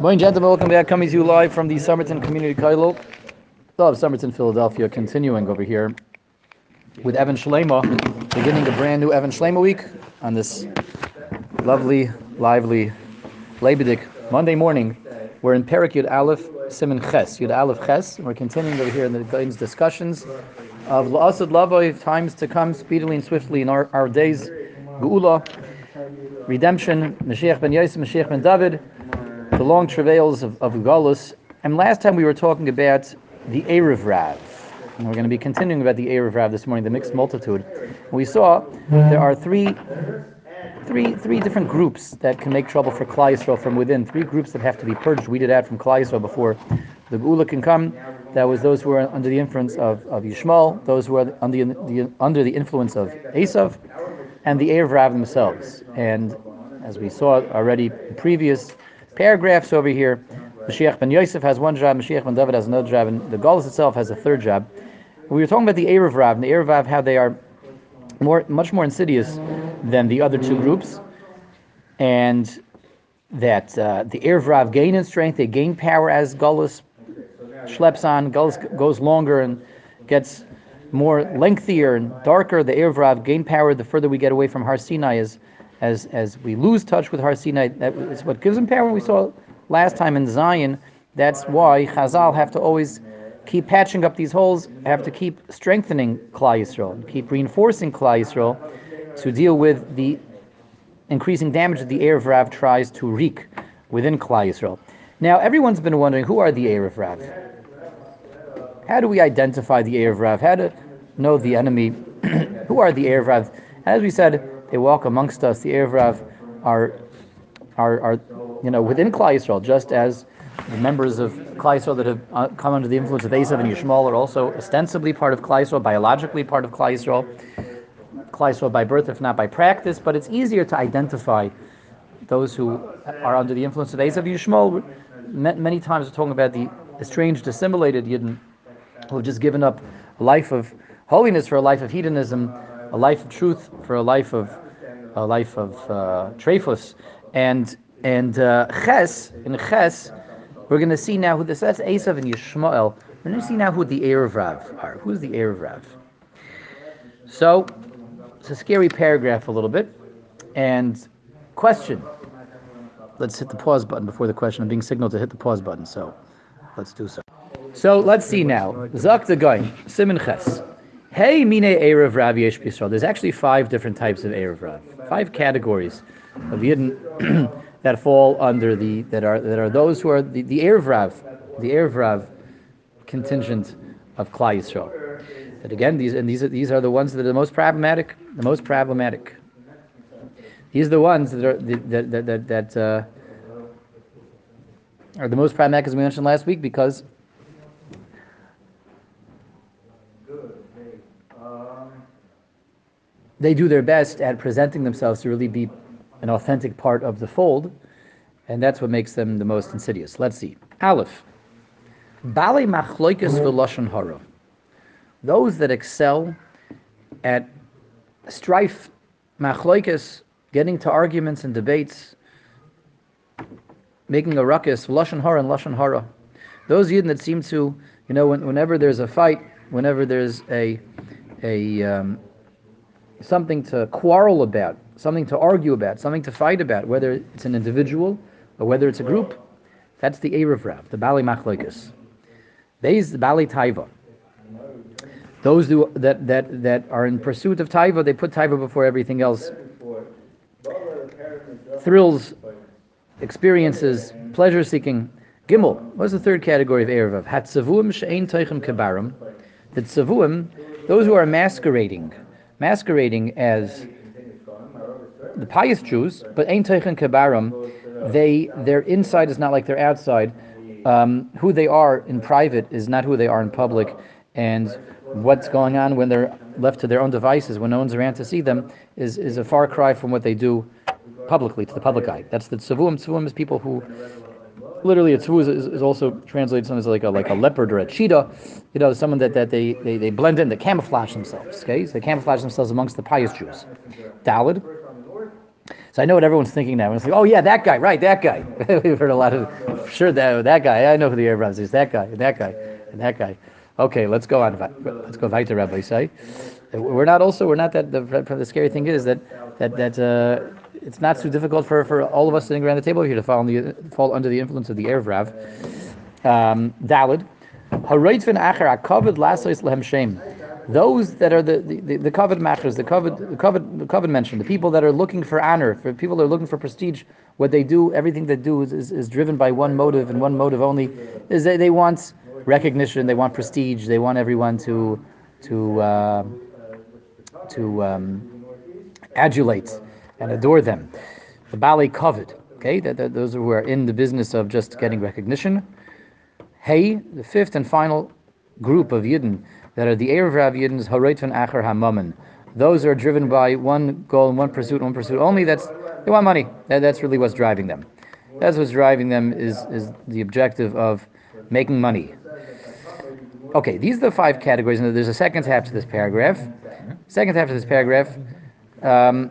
Morning, gentlemen. Welcome back. Coming to you live from the Somerton Community Kailo of Somerton, Philadelphia. Continuing over here with Even Sheleima, beginning a brand new Even Sheleima week on this lovely, lively Lebedik Monday morning. We're in Perik Yud Aleph Simon Ches, Yud Aleph Ches, we're continuing over here in the guidance discussions of La'asad Lavoi, times to come speedily and swiftly in our, our days, Geula, redemption, Mashiach ben Yosef, Mashiach ben David, the long travails of, of Galus. And last time we were talking about the Erev Rav. And we're going to be continuing about the Erev Rav this morning, the mixed multitude. We saw there are three, three, three different groups that can make trouble for Klal Yisrael from within. Three groups that have to be purged, weeded out from Klal Yisrael before the Geula can come. That was those who are under the influence of, of Yishmael, those who are under the, under the influence of Esav, and the Erev Rav themselves. And as we saw already previous paragraphs over here. Mashiach ben Yosef has one job, Mashiach ben David has another job, and the Galus itself has a third job. We were talking about the Erev Rav, and the Erev Rav, how they are more, much more insidious than the other two groups, and that uh, the Erev Rav gain in strength, they gain power as Galus schleps on, Galus goes longer and gets more lengthier and darker. The Erev Rav gain power the further we get away from Har Sinai as as as we lose touch with Har Sinai, that is what gives power. We saw last time in Zion. That's why Chazal have to always keep patching up these holes, have to keep strengthening Klal Yisrael, keep reinforcing Klal Yisrael to deal with the increasing damage that the Erev Rav tries to wreak within Klal Yisrael. Now, everyone's been wondering who are the Erev Rav? How do we identify the Erev Rav? How to know the enemy? who are the Erev Rav? As we said, they walk amongst us. The Erev are, are, are, you know, within Klal Yisrael, just as the members of Klal Yisrael that have uh, come under the influence of Esav and Yishmael are also ostensibly part of Klal Yisrael, biologically part of Klal Yisrael. Klal Yisrael by birth, if not by practice, but it's easier to identify those who are under the influence of Esav and Yishmael. Many times we're talking about the estranged, assimilated Yidden who have just given up a life of holiness for a life of hedonism, a life of truth for a life of a life of uh, and and uh, Ches in Ches, we're going to see now who this. That's Esav and Yishmael. We're going to see now who the Erev Rav are. Who's the Erev Rav? So it's a scary paragraph a little bit, and question. Let's hit the pause button before the question. I'm being signaled to hit the pause button, so let's do so. So let's see now. Zak the guy, Simon Ches. Hey, mine Erev Rav Yesh. There's actually five different types of Erev Rav, five categories of Yidden that fall under the that are that are those who are the, the Erev Rav, the Erev Rav contingent of Klal Yisrael. But again, these and these are these are the ones that are the most problematic, the most problematic. These are the ones that are that that that, that uh, are the most problematic, as we mentioned last week, because they do their best at presenting themselves to really be an authentic part of the fold, and that's what makes them the most insidious. Let's see. Aleph. Bali machloikas v'lashon hara. Those that excel at strife, machloikas, getting to arguments and debates, making a ruckus, lashon hara and lashon hara. Those yidden that seem to, you know, when, whenever there's a fight, whenever there's a a um, something to quarrel about, something to argue about, something to fight about, whether it's an individual or whether it's a group. That's the Erev Rav, the Bali Machloikas. These the Bali Taiva. Those who, that, that, that are in pursuit of Taiva, they put Taiva before everything else. Thrills, experiences, pleasure seeking. Gimel. What's the third category of Erev Rav? Hatzavuim she'ein teichem kabarim. The tzavuim, those who are masquerading masquerading as the pious Jews, but Ein Teichen Kabarim, they their inside is not like their outside. Um, who they are in private is not who they are in public, and what's going on when they're left to their own devices, when no one's around to see them, is, is a far cry from what they do publicly to the public eye. That's the tzavuim. Tzavuim is people who literally a tzu is, is, also translated sometimes like a like a leopard or a cheetah. You know, someone that, that they, they, they blend in, they camouflage themselves. Okay, so they camouflage themselves amongst the pious Jews. Dalid. So I know what everyone's thinking now. It's like, oh yeah, that guy, right, that guy. We've heard a lot of, sure, that, that guy. I know who the Rav is. That guy, and that guy, and that guy. Okay, let's go on. Let's go weiter, Rabbi say. We're not also, we're not that, the, the scary thing is that, that, that uh, it's not too difficult for, for all of us sitting around the table here to fall, the, fall under the influence of the Erev Rav. Um, Dalid. Those that are the, the, the, covered machers, the covered, the covered, the covered mentioned, the people that are looking for honor, for people that are looking for prestige, what they do, everything they do is, is, is driven by one motive and one motive only, is they, they want recognition, they want prestige, they want everyone to, to, uh, to um, adulate and adore them. The ballet covered, okay, that, those who are in the business of just getting recognition. Hey, the fifth and final group of Yidden that are the Erev Rav Yidden's Haroitvan Acher Hamamen. Those are driven by one goal and one pursuit, one pursuit only. That's they want money. That, that's really what's driving them. That's what's driving them is is the objective of making money. Okay, these are the five categories, and there's a second half to this paragraph. Second half to this paragraph. Um,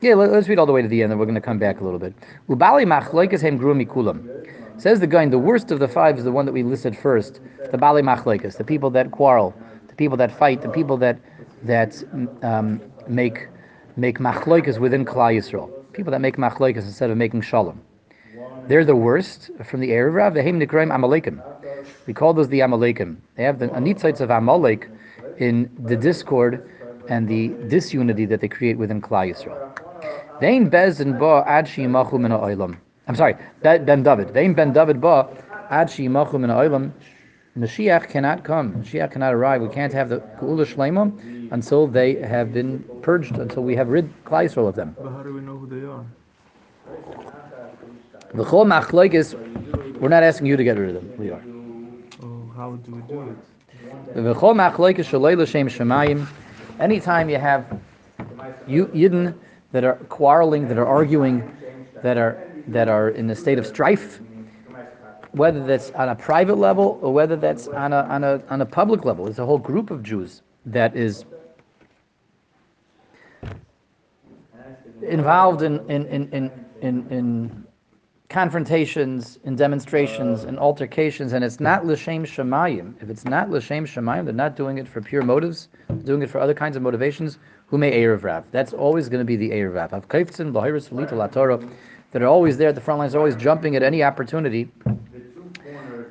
yeah, let, us read all the way to the end, and we're going to come back a little bit. Ubali machloikas hem mikulam. Says the guy, the worst of the five is the one that we listed first, the Bali Machlaikas, the people that quarrel, the people that fight, the people that that um, make make machlaikas within Klal Yisrael. People that make machlaikas instead of making shalom. They're the worst from the Erev Rav. Vehem nikraim Amalekim. We call those the Amalekim. They have the anitzites of Amalek in the discord and the disunity that they create within Klal Yisrael. Vein bez and ba ad shimachu min ha'olam. I'm sorry, Ben David. Vein Ben David ba ad shimachum in oilam. Mashiach cannot come. Mashiach cannot arrive. We can't have the Geula Shleima until they have been purged, until we have rid Klal of them. But how do we know who they are? The Chol Machloikis, we're not asking you to get rid of them. We are. Oh, how do we do it? The Chol Machloikis Shalei L'Shem Shemayim. Anytime you have you Yidden that are quarreling, that are arguing, that are that are in a state of strife, whether that's on a private level or whether that's on a, on a, on a public level. There's a whole group of Jews that is involved in, in, in, in, in, in confrontations, and demonstrations, and altercations, and it's not l'shem shemayim. If it's not l'shem shemayim, they're not doing it for pure motives, doing it for other kinds of motivations. May erev rav? That's always going to be the erev rav. Av kaiftzin b'hayris Torah that are always there at the front lines, are always jumping at any opportunity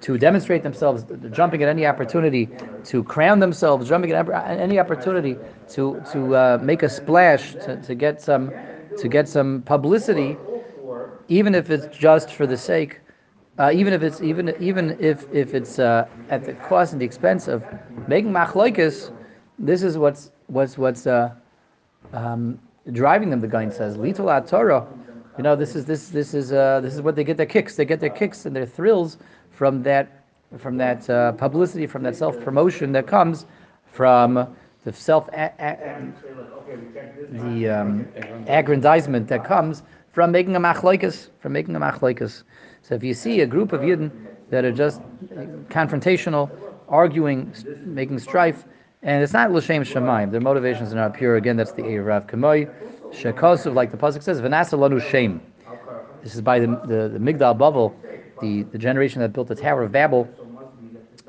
to demonstrate themselves, jumping at any opportunity to crown themselves, jumping at any opportunity to to uh, make a splash, to, to get some to get some publicity, even if it's just for the sake, uh, even if it's even even if if it's uh, at the cost and the expense of making machloikas. This is what's what's what's uh, um, driving them. The guy says, "Litol Torah." You know, this is this this is uh, this is what they get their kicks. They get their kicks and their thrills from that from that uh, publicity, from that self promotion that comes from the self the um, aggrandizement that comes from making a machlaikas, from making a machlaikas. So if you see a group of yidden that are just confrontational, arguing, making strife, and it's not l'shem shemaim, their motivations are not pure. Again, that's the Eirav Kamoi. Shekosov, like the pasuk says, "Vanasa lanu shem." This is by the the, the Migdal Babel, the, the generation that built the Tower of Babel,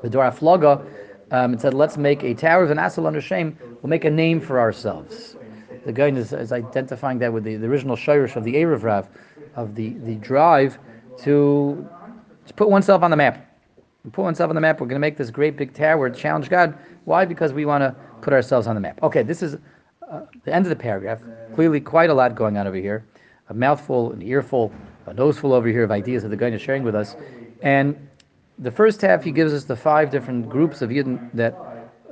the Dora Floga. Um, it said, "Let's make a tower of Vanasa lanu shem. We'll make a name for ourselves." The guy is, is identifying that with the, the original shirish of the Erev Rav, of the, the drive to, to put oneself on the map. Put oneself on the map. We're going to make this great big tower, challenge God. Why? Because we want to put ourselves on the map. Okay, this is uh, the end of the paragraph. Clearly, quite a lot going on over here. A mouthful, an earful, a noseful over here of ideas that the guy is sharing with us. And the first half, he gives us the five different groups of Yidden that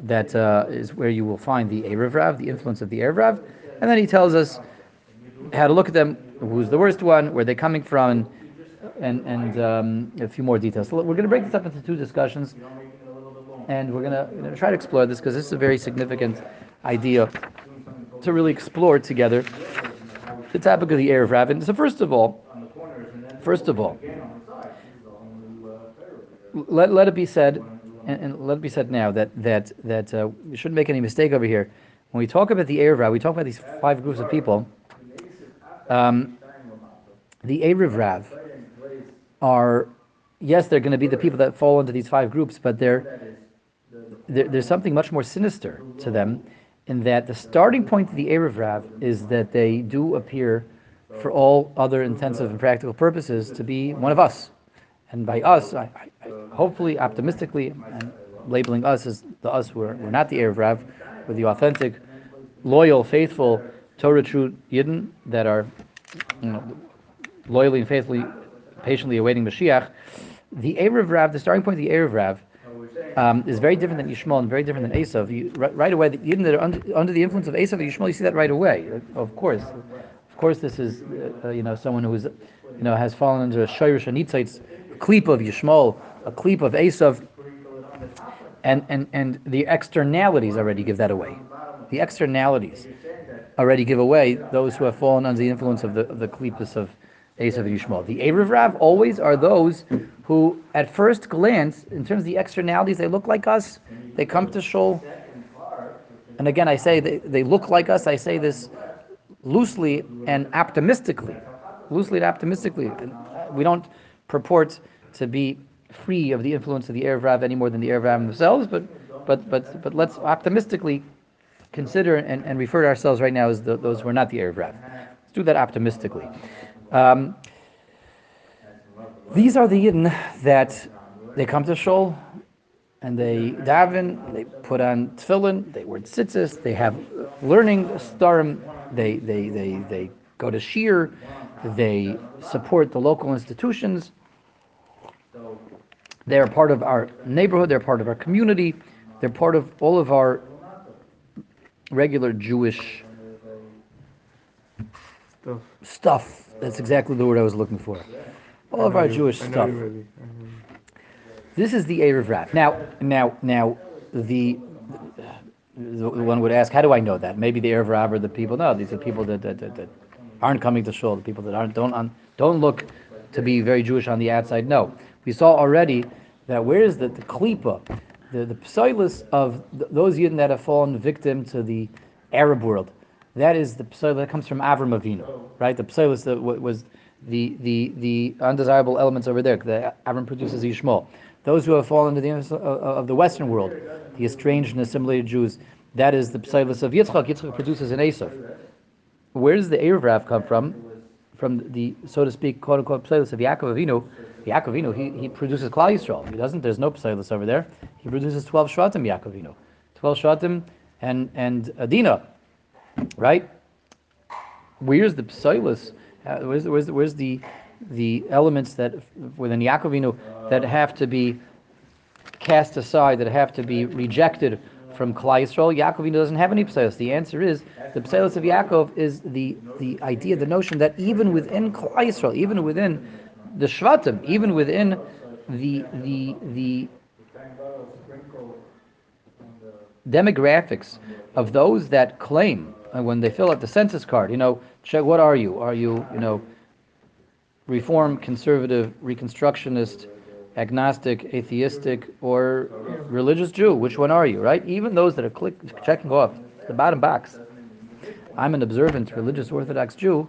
that uh, is where you will find the Erev Rav, the influence of the Erev Rav. And then he tells us how to look at them, who's the worst one, where they're coming from, and, and um, a few more details. So we're going to break this up into two discussions, and we're going to try to explore this because this is a very significant idea to really explore together the topic of the Erev Rav. So first of all, first of all, let, let it be said, and, and let it be said now that that that uh, we shouldn't make any mistake over here. When we talk about the Erev Rav, we talk about these five groups of people. Um, the Erev Rav are, yes, they're going to be the people that fall into these five groups, but there's something much more sinister to them in that the starting point of the Erev Rav is that they do appear, for all other intensive and practical purposes, to be one of us. And by us, I, I, hopefully, optimistically, and labeling us as the us who are, we're not the Erev Rav, we're the authentic, loyal, faithful, Torah true Yidden that are you know, loyally and faithfully, patiently awaiting Mashiach. The Erev Rav, the starting point of the Erev Rav, um, is very different than Yishmael and very different than Esav. You, right, right away, the Yidden that are under, under the influence of Esav and Yishmael, you see that right away. Of course, of course, this is uh, uh, you know someone who is you know has fallen into a Shoyrish Anitzitz, a kleep of Yishmael, a kleep of Esav, and and and the externalities already give that away. The externalities already give away those who have fallen under the influence of the of the of Esav and Yishmael. The Erev Rav always are those who, at first glance, in terms of the externalities, they look like us. They come to Shul. And again, I say they, they look like us. I say this loosely and optimistically. Loosely and optimistically. And uh, we don't purport to be free of the influence of the Erev Rav any more than the Erev Rav themselves, but, but, but, but let's optimistically consider and, and refer to ourselves right now as the, those who are not the Erev Rav. Let's do that optimistically. Um, these are the Yidden that they come to Shul and they daven, they put on tefillin, they wear tzitzis, they have learning starim, they, they, they, they go to shir, they support the local institutions. They're part of our neighborhood, they're part of our community, they're part of all of our regular Jewish Stuff. stuff. That's exactly the word I was looking for. All of our you- Jewish stuff. you ready. I know you. This is the Erev Rav. Now, now, now, the, the one would ask, how do I know that? Maybe the Erev Rav are the people. No, these are people that, that, that, that aren't coming to shul. The people that aren't don't un, don't look to be very Jewish on the outside. No, we saw already that where is the the klipa, the the psilus of th- those Yidden that have fallen victim to the Arab world. That is the psilus that comes from Avram Avinu, right? The psilus that wa- was the the the undesirable elements over there. The Avram produces Yishmael. Those who have fallen to the influence uh, of, uh, of the Western world, the estranged and assimilated Jews, that is the psilus of Yitzchak. Yitzchak produces an Esav. Where does the Erev Rav come from? From the, so to speak, quote unquote, psilus of Yaakov Avinu. Yaakov Avinu, he, he produces Klal Yisrael. He doesn't, there's no psilus over there. He produces 12 Shvatim, Yaakov Avinu. 12 Shvatim and, and Adina, right? Where's the psilus? Uh, where's, where's, where's the, the elements that within Yaakovinu that have to be cast aside, that have to be rejected from Klal Yisrael? Yaakovinu doesn't have any psilus. The answer is the psilus of Yaakov is the, the idea, the notion that even within Klal Yisrael, even within the Shvatim, even within the the the demographics of those that claim Uh, when they fill out the census card, you know, check what are you? Are you, you know, reform, conservative, reconstructionist, agnostic, atheistic, or religious Jew? Which one are you, right? Even those that are click, checking off the bottom box. I'm an observant, religious Orthodox Jew.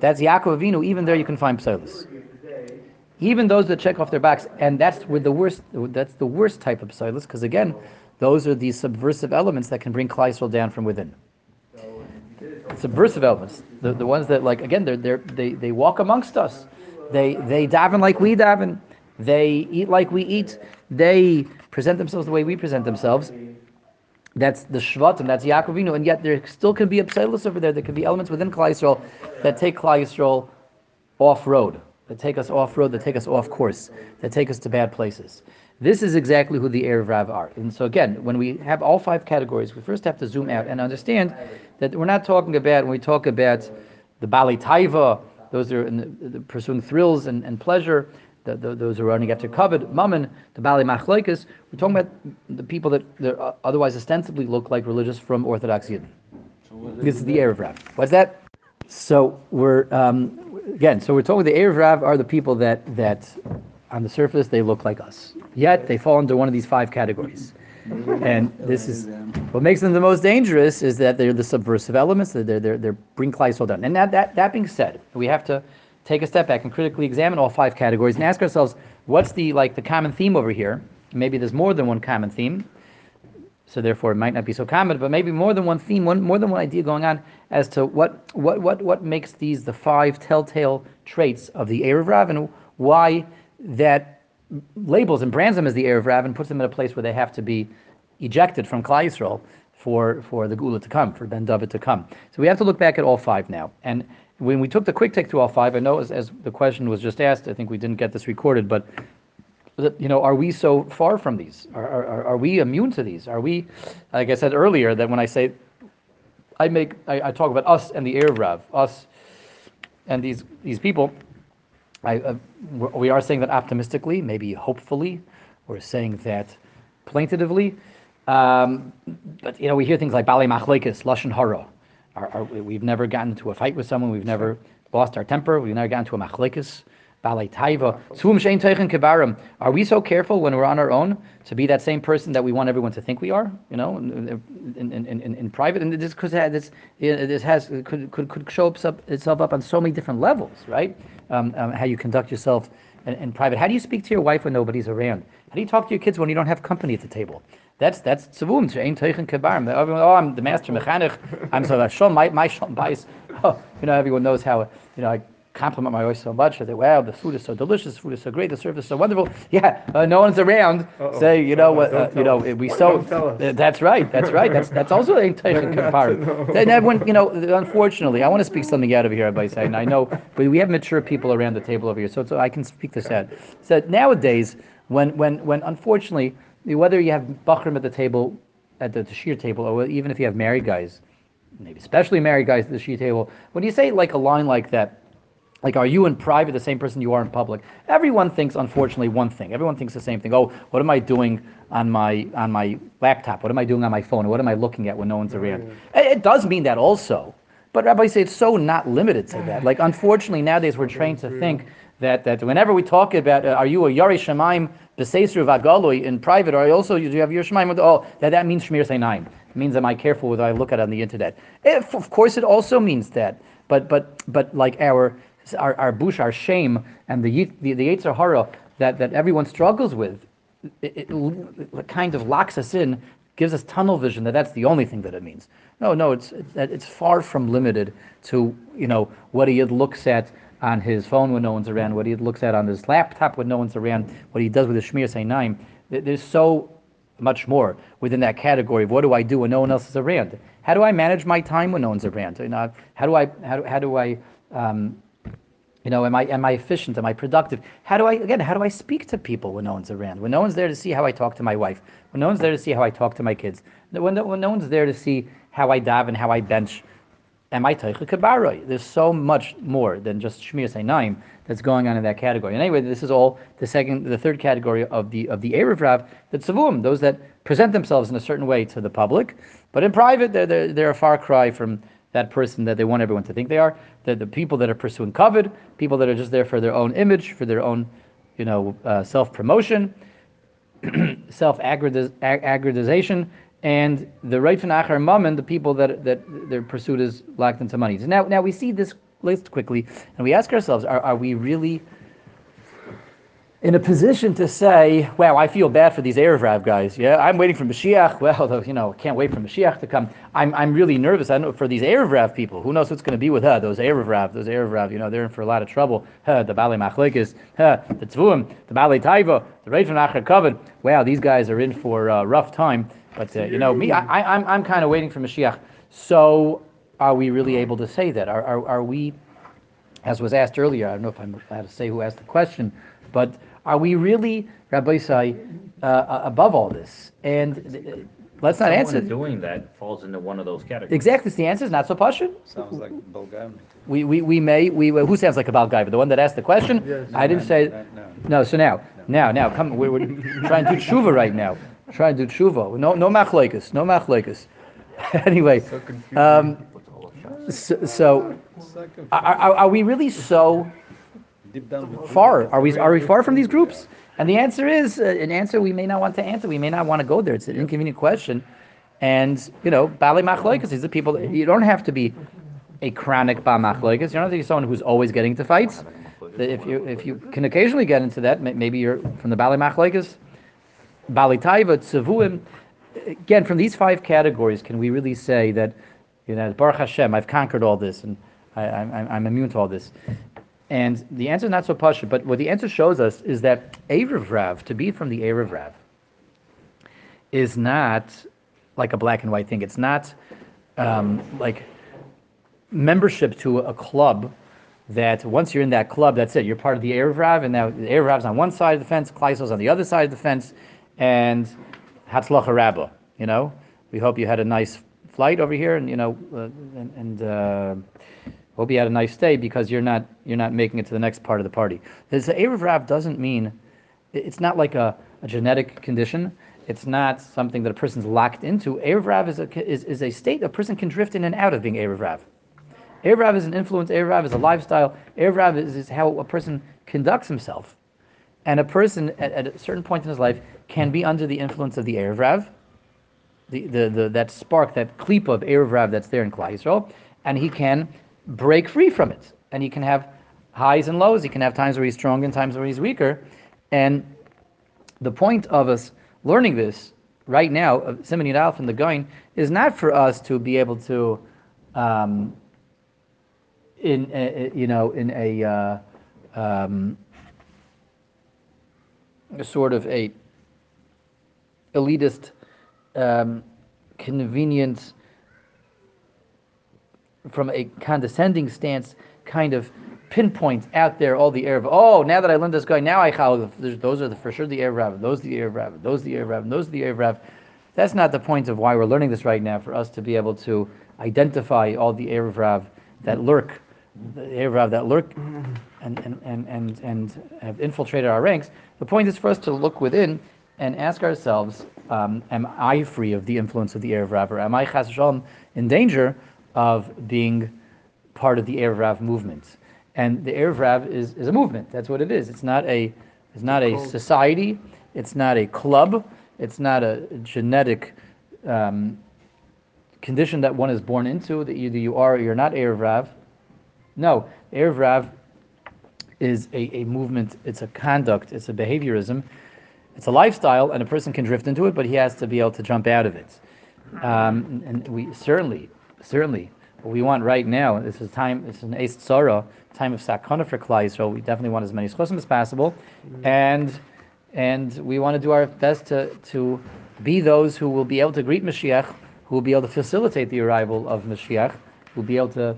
That's Yaakov Avinu. Even there, you can find psilus. Even those that check off their box, and that's with the worst. That's the worst type of psilus, because again, those are the subversive elements that can bring Klal down from within. Subversive elements, the, the ones that like again, they're, they're, they they walk amongst us. They they daven like we daven. They eat like we eat. They present themselves the way we present themselves. That's the Shvatim, that's Yaakovinu, and yet there still can be a psilus over there. There can be elements within Yisrael that take Yisrael off road, that take us off road, that take us off course, that take us to bad places. This is exactly who the Erev Rav are. And so again, when we have all five categories, we first have to zoom out and understand that we're not talking about when we talk about the Bali Taiva, those are the, the pursuing thrills and, and pleasure, the, the, those who are running after covet, mammon, the Bali Machlekes. We're talking about the people that, that otherwise ostensibly look like religious from Orthodox Yidden. This is the Erev Rav. What's that? So we're um, again. So we're talking the Erev Rav are the people that that on the surface they look like us, yet they fall into one of these five categories. And this is what makes them the most dangerous is that they're the subversive elements. They're they're they're, they're bring Klai down. And that, that that being said, we have to take a step back and critically examine all five categories and ask ourselves, what's the like the common theme over here? Maybe there's more than one common theme so therefore it might not be so common, but maybe more than one theme, one more than one idea going on as to what what what what makes these the five telltale traits of the Erev Rav and why that labels and brands them as the Erev Rav and puts them in a place where they have to be ejected from Klal Yisrael for for the Geula to come, for Ben David to come. So we have to look back at all five now. And when we took the quick take through all five, I know as, as the question was just asked, I think we didn't get this recorded, but you know, are we so far from these? Are, are, are we immune to these? Are we, like I said earlier, that when I say, I make, I, I talk about us and the Erev Rav, us and these these people, I, uh, we are saying that optimistically, maybe hopefully, we're saying that plaintively, um, but you know, we hear things like Bali Machlekes, Lashon Hara. We've never gotten into a fight with someone, we've never lost our temper, we've never gotten into a Machlekes. Are we so careful when we're on our own to be that same person that we want everyone to think we are? You know, in, in, in, in, in private, and this because this this has could, could, could show up, itself up on so many different levels, right? Um, um, how you conduct yourself in, in, private. How do you speak to your wife when nobody's around? How do you talk to your kids when you don't have company at the table? That's that's tzavum. She'ain teichen kebarim. Everyone, oh, I'm the master mechanich. I'm so that my my bias. Oh, you know, everyone knows how you know. I, compliment my wife so much. I say, wow, the food is so delicious, the food is so great, the service is so wonderful. Yeah, uh, no one's around. Uh-oh. Say, you know what, uh, you know, we so. That's right. That's right. That's that's also a Teichen Kapar. Then everyone, you know, unfortunately, I want to speak something out of here by saying, I know, but we have mature people around the table over here, so, so I can speak this out. So nowadays, when when when unfortunately, whether you have Bachram at the table, at the, the sheer table, or even if you have married guys, maybe especially married guys at the sheer table, when you say like a line like that like, are you in private the same person you are in public? Everyone thinks, unfortunately, one thing. Everyone thinks the same thing. Oh, what am I doing on my on my laptop? What am I doing on my phone? What am I looking at when no one's around? It, it does mean that also, but Rabbi say it's so not limited to that. Like, unfortunately, nowadays we're trained to think that that whenever we talk about, uh, are you a Yari Shemaim B'Seisru Vagaloi in private, or also do you have your Shemaim? Oh, that that means Shmir Seinaim. It means am I careful with what I look at on the internet? If, of course, it also means that. But but but like our our, our bush, our shame, and the the, the Yetzer Hara that, that everyone struggles with, it, it, it, kind of locks us in, gives us tunnel vision that that's the only thing that it means. No, no, it's it's far from limited to you know what he looks at on his phone when no one's around, what he looks at on his laptop when no one's around, what he does with his Shmir Seinaim. There's so much more within that category of what do I do when no one else is around? How do I manage my time when no one's around? You know, how do I how do, how do I um, you know, am I am I efficient? Am I productive? How do I again? How do I speak to people when no one's around? When no one's there to see how I talk to my wife? When no one's there to see how I talk to my kids? When no, when no one's there to see how I dive and how I bench? Am I teicha? There's so much more than just shmir seinaim that's going on in that category. And anyway, this is all the second, the third category of the of the erev rav, the tzavum, those that present themselves in a certain way to the public, but in private they're they're, they're a far cry from that person that they want everyone to think they are. The, the people that are pursuing covet, people that are just there for their own image, for their own, you know, uh, self promotion, self aggrandization, and the right from Achar Mammon, the people that that their pursuit is locked into money. So now, now we see this list quickly, and we ask ourselves: Are, are we really in a position to say, wow, I feel bad for these Erev Rav guys. Yeah, I'm waiting for Mashiach. Well, you know, can't wait for Mashiach to come. I'm, I'm really nervous. I know for these Erev Rav people. Who knows what's going to be with her? Those Erev Rav, those Erev Rav, you know, they're in for a lot of trouble. Her, the Bali Machlekes, her, the Tvuim, the Bali Taiva, the Reit Acher Kavod. Wow, these guys are in for a rough time. But, uh, you know, me, I, I'm, I'm kind of waiting for Mashiach. So are we really able to say that? Are, are, are we, as was asked earlier, I don't know if I'm allowed to say who asked the question, but are we really, Rabbi Say, uh, uh, above all this? And uh, let's not Someone answer. doing that falls into one of those categories. Exactly, the answer is not so pashut. Sounds like Bulgari. We, we, we may, we, who sounds like a Baal But The one that asked the question? Yes. I didn't say, No. no, so now, now, now, come, we're, we're trying to do tshuva right now. Trying to do tshuva. No, no machlekes, no machlekes. anyway, So confusing. um, so, so It's like a are, are, are we really so deep down. far? Are we are we far from these groups? And the answer is uh, an answer we may not want to answer. We may not want to go there. It's an inconvenient question. And you know, Bali Machloikas, these are people. You don't have to be a chronic Ba Machloikas. You don't have to be someone who's always getting into fights. If you if you can occasionally get into that, maybe you're from the Bali Machloikas, Bali Taiva, Tzavuim. Again, from these five categories, can we really say that, you know, Baruch Hashem, I've conquered all this and I, I'm immune to all this? And the answer is not so pashut, but what the answer shows us is that Erev Rav, to be from the Erev Rav, is not like a black and white thing. It's not um, like membership to a club that once you're in that club, that's it. You're part of the Erev Rav, and now the Erev Rav's on one side of the fence, Kleisel's on the other side of the fence, and Hatzlacha Rabba. You know, we hope you had a nice flight over here, and you know, uh, and, and uh, hope you had a nice day because you're not you're not making it to the next part of the party. This Erev Rav doesn't mean it's not like a, a genetic condition. It's not something that a person's locked into. Erev Rav is a, is, is a state a person can drift in and out of being Erev Rav. Erev Rav is an influence, Erev Rav is a lifestyle, Erev Rav is, is how a person conducts himself. And a person at, at a certain point in his life can be under the influence of the Erev Rav, the, the, the, that spark, that clip of Erev Rav that's there in Klal Yisrael, and he can break free from it. And he can have highs and lows. He can have times where he's strong and times where he's weaker. And the point of us learning this right now, of Simon Yud Aleph and the Goin, is not for us to be able to, um, in a, you know, in a, uh, um, sort of a elitist, um, convenient, from a condescending stance, kind of pinpoint out there all the Erev. Oh, now that I learned this guy, now I chal. Those are the for sure the Erev Rav. Those the Erev Rav. Those the Erev Rav. Those the Erev Rav. That's not the point of why we're learning this right now. For us to be able to identify all the Erev Rav that lurk, the Erev Rav that lurk, and and, and, and and have infiltrated our ranks. The point is for us to look within and ask ourselves, um, am I free of the influence of the Erev Rav, or am I chas in danger of being part of the Erev Rav movement? And the Erev Rav is, is a movement. That's what it is. It's not a it's not a society. It's not a club. It's not a genetic um, condition that one is born into that either you are or you're not Erev Rav. No, Erev Rav is a, a movement. It's a conduct. It's a behaviorism. It's a lifestyle, and a person can drift into it, but he has to be able to jump out of it. Um, and we certainly, certainly, what we want right now. This is time. This is an Eis Tzara, time of sakana for Klal Yisrael. We definitely want as many chosim as possible, mm. and and we want to do our best to to be those who will be able to greet Mashiach, who will be able to facilitate the arrival of Mashiach, who will be able to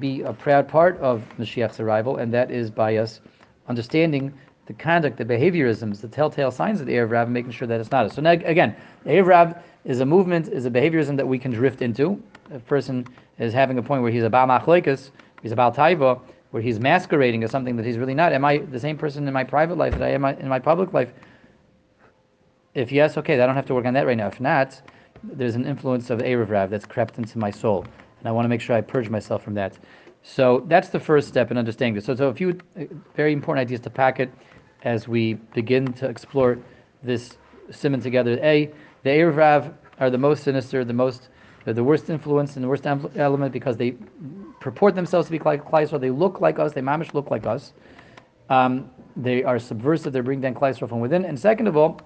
be a proud part of Mashiach's arrival, and that is by us understanding the conduct, the behaviorisms, the telltale signs of the Erev Rav, making sure that it's not. So now, again, Erev Rav is a movement, is a behaviorism that we can drift into. A person is having a point where he's a Baal Machloikas, he's a Baal Taiva, where he's masquerading as something that he's really not. Am I the same person in my private life that I am in my public life? If yes, okay, I don't have to work on that right now. If not, there's an influence of Erev Rav that's crept into my soul, and I want to make sure I purge myself from that. So that's the first step in understanding this. So, so a few uh, very important ideas to pack it as we begin to explore this simon together. A, the Erev are the most sinister, the most, the worst influence and the worst element because they purport themselves to be like Yisrael. They look like us. They mamish look like us. Um, they are subversive. They bring down Yisrael from within. And second of all,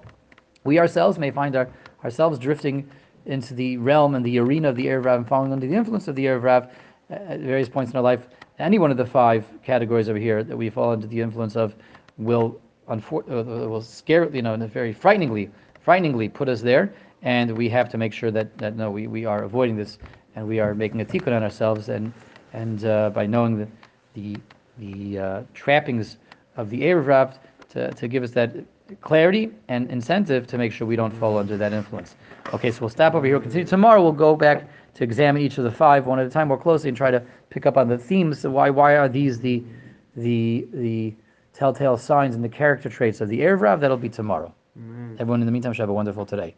we ourselves may find our, ourselves drifting into the realm and the arena of the Erev and falling under the influence of the Erev uh, at various points in our life. Any one of the five categories over here that we fall under the influence of will, unfor- uh, will scare, you know, very frighteningly, frighteningly put us there. And we have to make sure that, that no, we, we are avoiding this and we are making a tikkun on ourselves. And, and uh, by knowing the, the, the uh, trappings of the Erev to, to give us that clarity and incentive to make sure we don't fall under that influence. Okay, so we'll stop over here. We'll continue. Tomorrow we'll go back to examine each of the five one at a time more closely and try to pick up on the themes. Why why are these the the the telltale signs and the character traits of the Erev Rav? That'll be tomorrow. Mm. Everyone in the meantime should have a wonderful today.